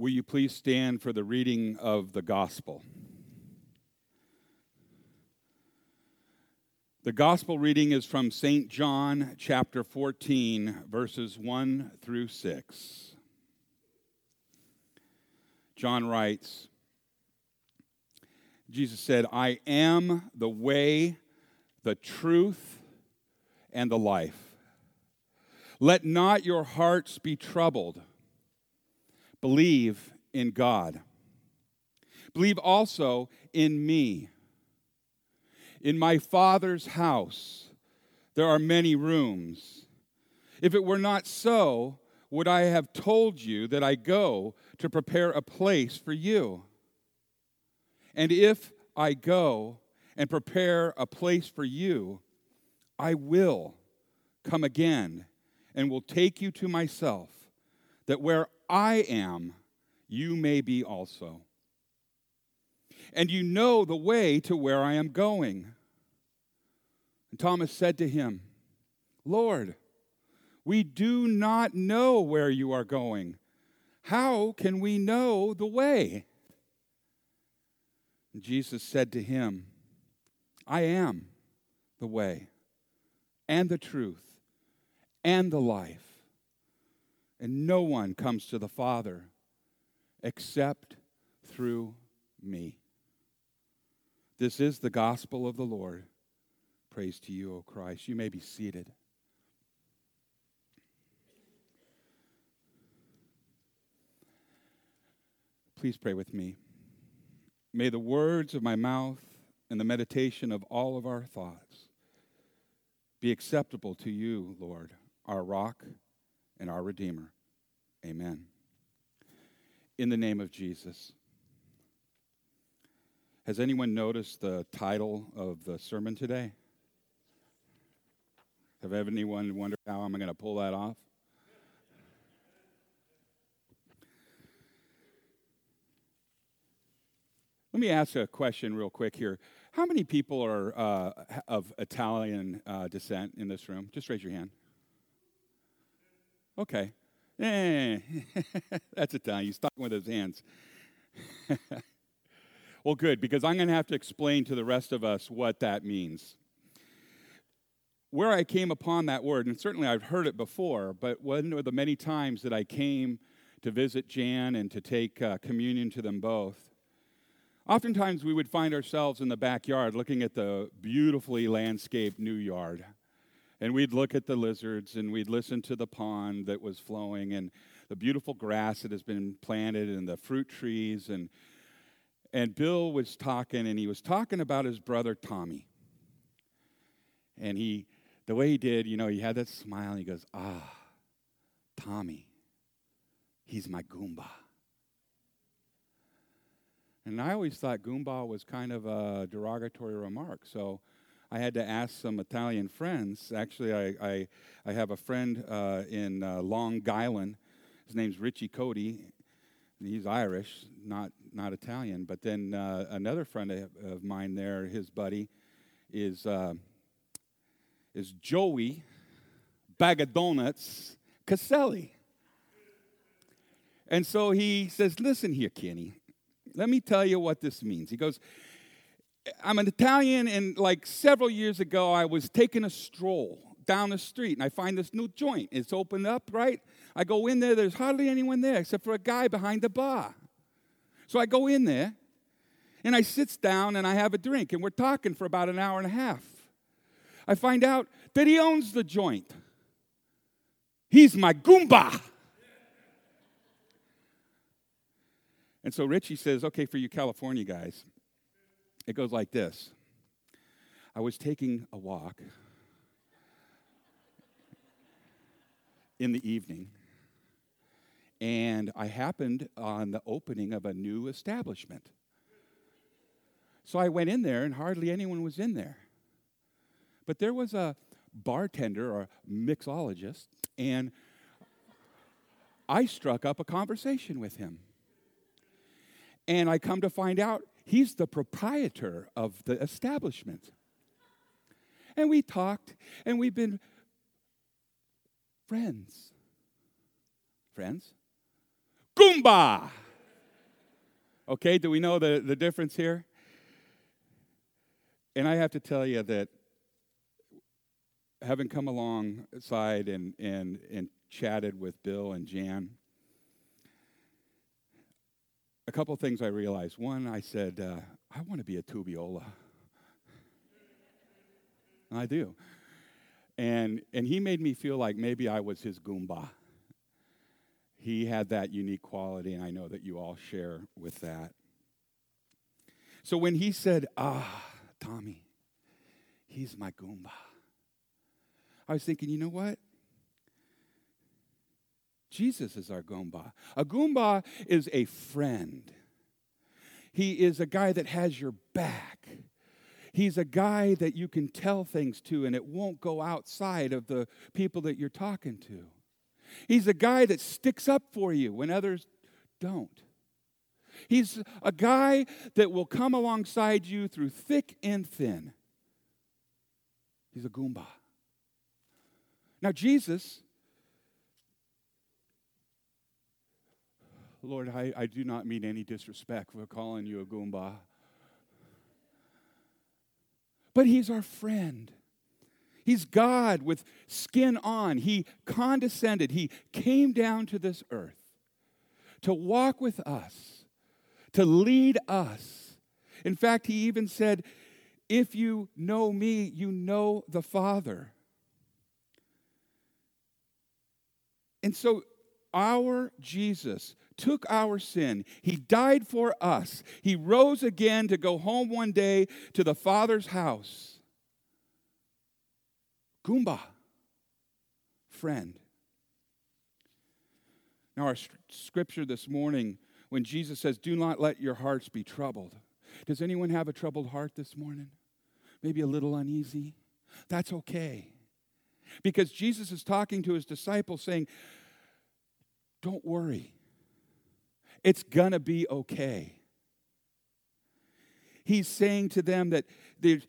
Will you please stand for the reading of the gospel? The gospel reading is from St. John chapter 14, verses 1 through 6. John writes Jesus said, I am the way, the truth, and the life. Let not your hearts be troubled. Believe in God. Believe also in me. In my Father's house there are many rooms. If it were not so, would I have told you that I go to prepare a place for you? And if I go and prepare a place for you, I will come again and will take you to myself, that where I am, you may be also. And you know the way to where I am going. And Thomas said to him, Lord, we do not know where you are going. How can we know the way? And Jesus said to him, I am the way and the truth and the life. And no one comes to the Father except through me. This is the gospel of the Lord. Praise to you, O Christ. You may be seated. Please pray with me. May the words of my mouth and the meditation of all of our thoughts be acceptable to you, Lord, our rock and our Redeemer. Amen. In the name of Jesus. Has anyone noticed the title of the sermon today? Have anyone wondered how I'm going to pull that off? Let me ask a question real quick here. How many people are uh, of Italian uh, descent in this room? Just raise your hand. Okay. Eh, that's Italian. He's talking with his hands. well, good, because I'm going to have to explain to the rest of us what that means. Where I came upon that word, and certainly I've heard it before, but one of the many times that I came to visit Jan and to take uh, communion to them both, Oftentimes, we would find ourselves in the backyard looking at the beautifully landscaped new yard. And we'd look at the lizards and we'd listen to the pond that was flowing and the beautiful grass that has been planted and the fruit trees. And, and Bill was talking, and he was talking about his brother Tommy. And he, the way he did, you know, he had that smile and he goes, Ah, Tommy, he's my Goomba. And I always thought Goomba was kind of a derogatory remark. So I had to ask some Italian friends. Actually, I, I, I have a friend uh, in uh, Long Island. His name's Richie Cody. He's Irish, not, not Italian. But then uh, another friend of mine there, his buddy, is, uh, is Joey Bag of Donuts Caselli. And so he says, Listen here, Kenny. Let me tell you what this means. He goes, I'm an Italian, and like several years ago, I was taking a stroll down the street, and I find this new joint. It's opened up, right? I go in there, there's hardly anyone there except for a guy behind the bar. So I go in there, and I sits down and I have a drink, and we're talking for about an hour and a half. I find out that he owns the joint. He's my Goomba. And so Richie says, okay, for you California guys, it goes like this I was taking a walk in the evening, and I happened on the opening of a new establishment. So I went in there, and hardly anyone was in there. But there was a bartender or mixologist, and I struck up a conversation with him. And I come to find out he's the proprietor of the establishment. And we talked, and we've been friends. Friends? Goomba! Okay, do we know the, the difference here? And I have to tell you that having come alongside and, and, and chatted with Bill and Jan, a couple things I realized. One, I said, uh, I want to be a Tubbiola. I do. And, and he made me feel like maybe I was his Goomba. He had that unique quality, and I know that you all share with that. So when he said, Ah, Tommy, he's my Goomba, I was thinking, you know what? Jesus is our Goomba. A Goomba is a friend. He is a guy that has your back. He's a guy that you can tell things to, and it won't go outside of the people that you're talking to. He's a guy that sticks up for you when others don't. He's a guy that will come alongside you through thick and thin. He's a Goomba. Now, Jesus, Lord, I, I do not mean any disrespect for calling you a Goomba. But He's our friend. He's God with skin on. He condescended. He came down to this earth to walk with us, to lead us. In fact, He even said, If you know me, you know the Father. And so, our Jesus took our sin. He died for us. He rose again to go home one day to the Father's house. Goomba, friend. Now, our scripture this morning, when Jesus says, Do not let your hearts be troubled. Does anyone have a troubled heart this morning? Maybe a little uneasy? That's okay. Because Jesus is talking to his disciples saying, Don't worry. It's going to be okay. He's saying to them that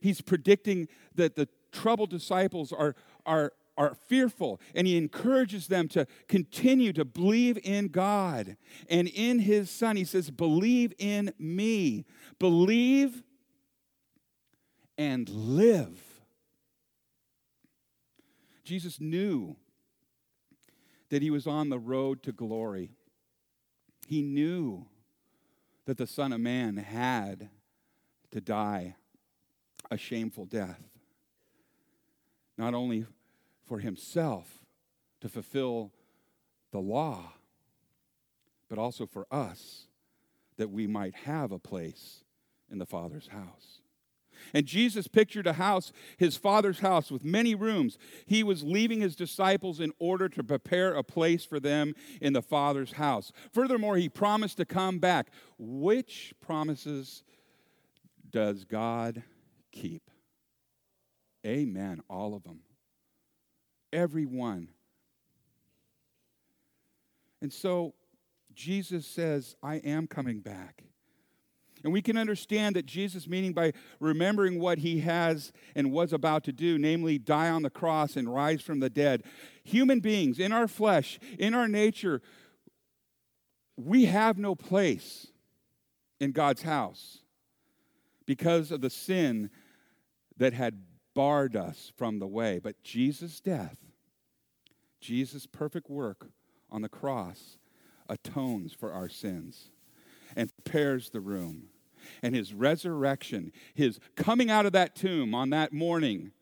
he's predicting that the troubled disciples are, are, are fearful, and he encourages them to continue to believe in God and in his Son. He says, Believe in me. Believe and live. Jesus knew that he was on the road to glory. He knew that the Son of Man had to die a shameful death, not only for himself to fulfill the law, but also for us that we might have a place in the Father's house. And Jesus pictured a house, his father's house, with many rooms. He was leaving his disciples in order to prepare a place for them in the Father's house. Furthermore, he promised to come back. Which promises does God keep? Amen. All of them. Every one. And so Jesus says, I am coming back. And we can understand that Jesus' meaning by remembering what he has and was about to do, namely die on the cross and rise from the dead. Human beings, in our flesh, in our nature, we have no place in God's house because of the sin that had barred us from the way. But Jesus' death, Jesus' perfect work on the cross, atones for our sins and prepares the room and his resurrection, his coming out of that tomb on that morning.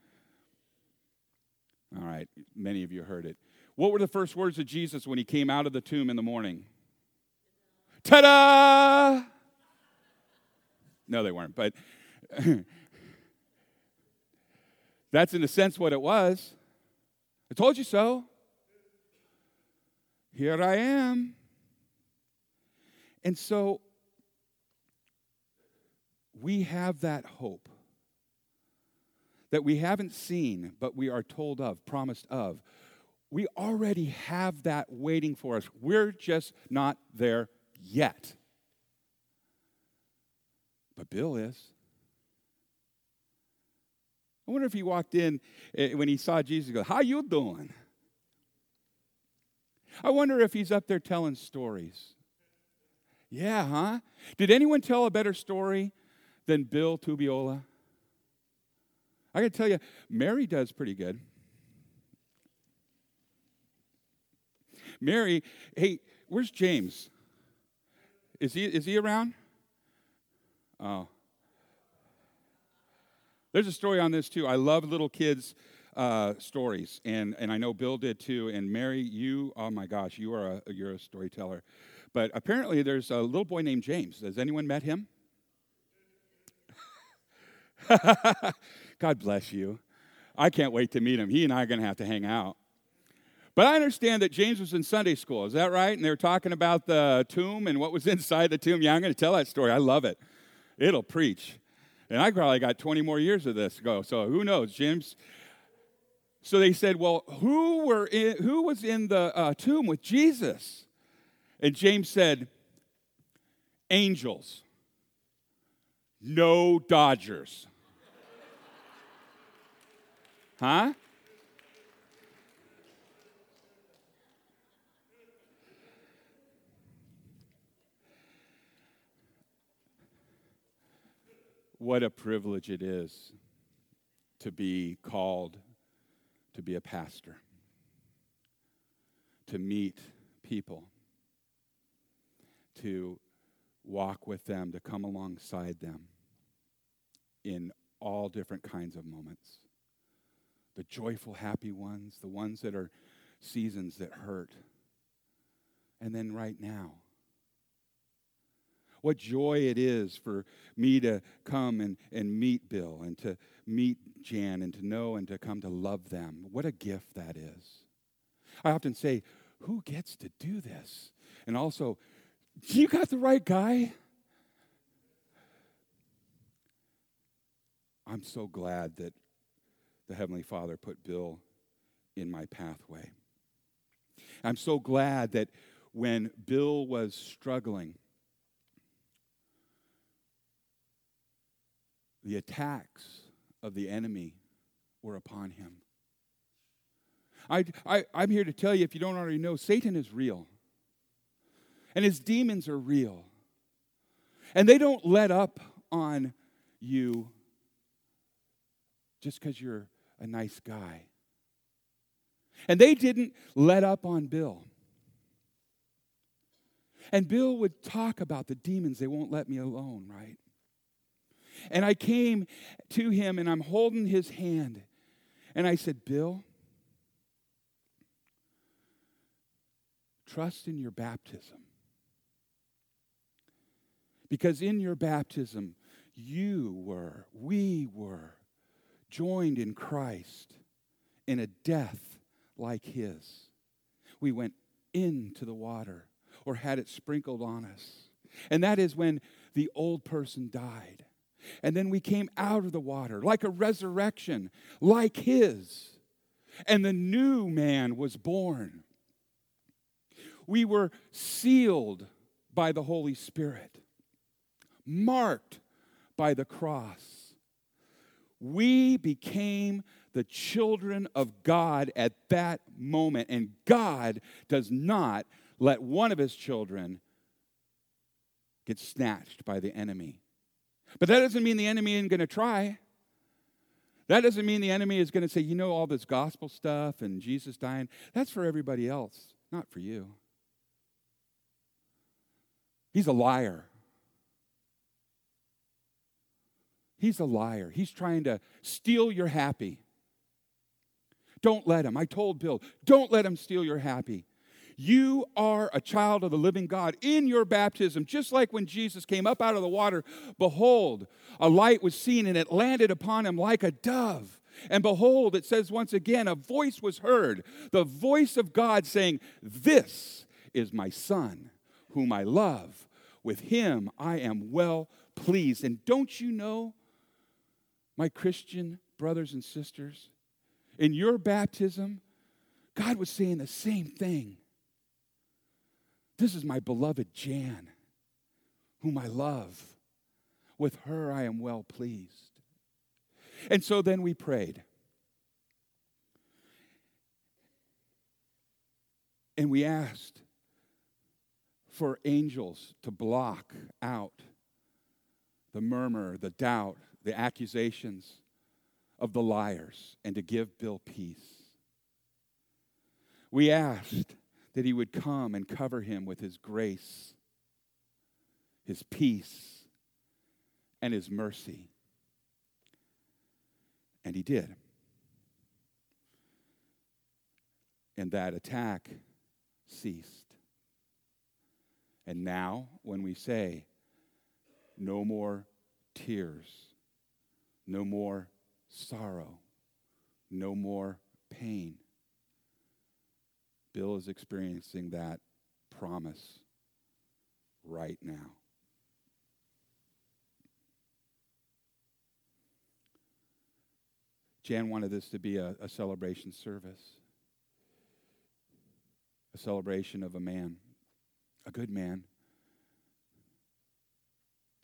All right, many of you heard it. What were the first words of Jesus when he came out of the tomb in the morning? Ta da! No, they weren't, but that's in a sense what it was. I told you so. Here I am. And so we have that hope that we haven't seen, but we are told of, promised of. We already have that waiting for us. We're just not there yet. But Bill is. I wonder if he walked in eh, when he saw Jesus go, How you doing? I wonder if he's up there telling stories. Yeah, huh? Did anyone tell a better story than Bill Tubbiola? I to tell you, Mary does pretty good. Mary, hey, where's James? Is he is he around? Oh. There's a story on this too. I love little kids' uh, stories, and, and I know Bill did too. And Mary, you, oh my gosh, you are a you're a storyteller. But apparently, there's a little boy named James. Has anyone met him? God bless you. I can't wait to meet him. He and I are going to have to hang out. But I understand that James was in Sunday school. Is that right? And they were talking about the tomb and what was inside the tomb. Yeah, I'm going to tell that story. I love it. It'll preach. And I probably got 20 more years of this to go. So who knows, James? So they said, well, who, were in, who was in the uh, tomb with Jesus? And James said, angels. No Dodgers. huh? What a privilege it is to be called to be a pastor, to meet people, to walk with them, to come alongside them in all different kinds of moments. The joyful, happy ones, the ones that are seasons that hurt. And then right now, what joy it is for me to come and, and meet Bill and to meet Jan and to know and to come to love them. What a gift that is. I often say, who gets to do this? And also, you got the right guy. I'm so glad that the Heavenly Father put Bill in my pathway. I'm so glad that when Bill was struggling, the attacks of the enemy were upon him. I, I, I'm here to tell you, if you don't already know, Satan is real. And his demons are real. And they don't let up on you just because you're a nice guy. And they didn't let up on Bill. And Bill would talk about the demons, they won't let me alone, right? And I came to him and I'm holding his hand. And I said, Bill, trust in your baptism. Because in your baptism, you were, we were joined in Christ in a death like his. We went into the water or had it sprinkled on us. And that is when the old person died. And then we came out of the water like a resurrection, like his. And the new man was born. We were sealed by the Holy Spirit, marked by the cross. We became the children of God at that moment, and God does not let one of his children get snatched by the enemy. But that doesn't mean the enemy isn't going to try. That doesn't mean the enemy is going to say, you know, all this gospel stuff and Jesus dying, that's for everybody else, not for you. He's a liar. He's a liar. He's trying to steal your happy. Don't let him. I told Bill, don't let him steal your happy. You are a child of the living God in your baptism, just like when Jesus came up out of the water. Behold, a light was seen and it landed upon him like a dove. And behold, it says once again, a voice was heard, the voice of God saying, This is my son, whom I love. With him I am well pleased. And don't you know, my Christian brothers and sisters, in your baptism, God was saying the same thing. This is my beloved Jan, whom I love. With her I am well pleased. And so then we prayed. And we asked, for angels to block out the murmur, the doubt, the accusations of the liars, and to give Bill peace. We asked that he would come and cover him with his grace, his peace, and his mercy. And he did. And that attack ceased. And now, when we say, no more tears, no more sorrow, no more pain, Bill is experiencing that promise right now. Jan wanted this to be a, a celebration service, a celebration of a man, a good man,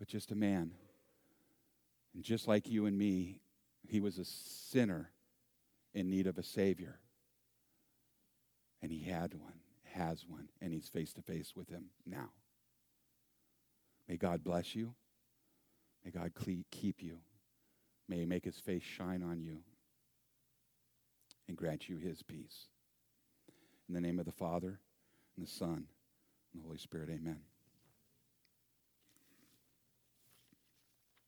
but just a man. And just like you and me, he was a sinner in need of a Savior. And he had one, has one, and he's face to face with him now. May God bless you. May God keep you. May he make his face shine on you and grant you his peace. In the name of the Father, and the Son, and the Holy Spirit, amen.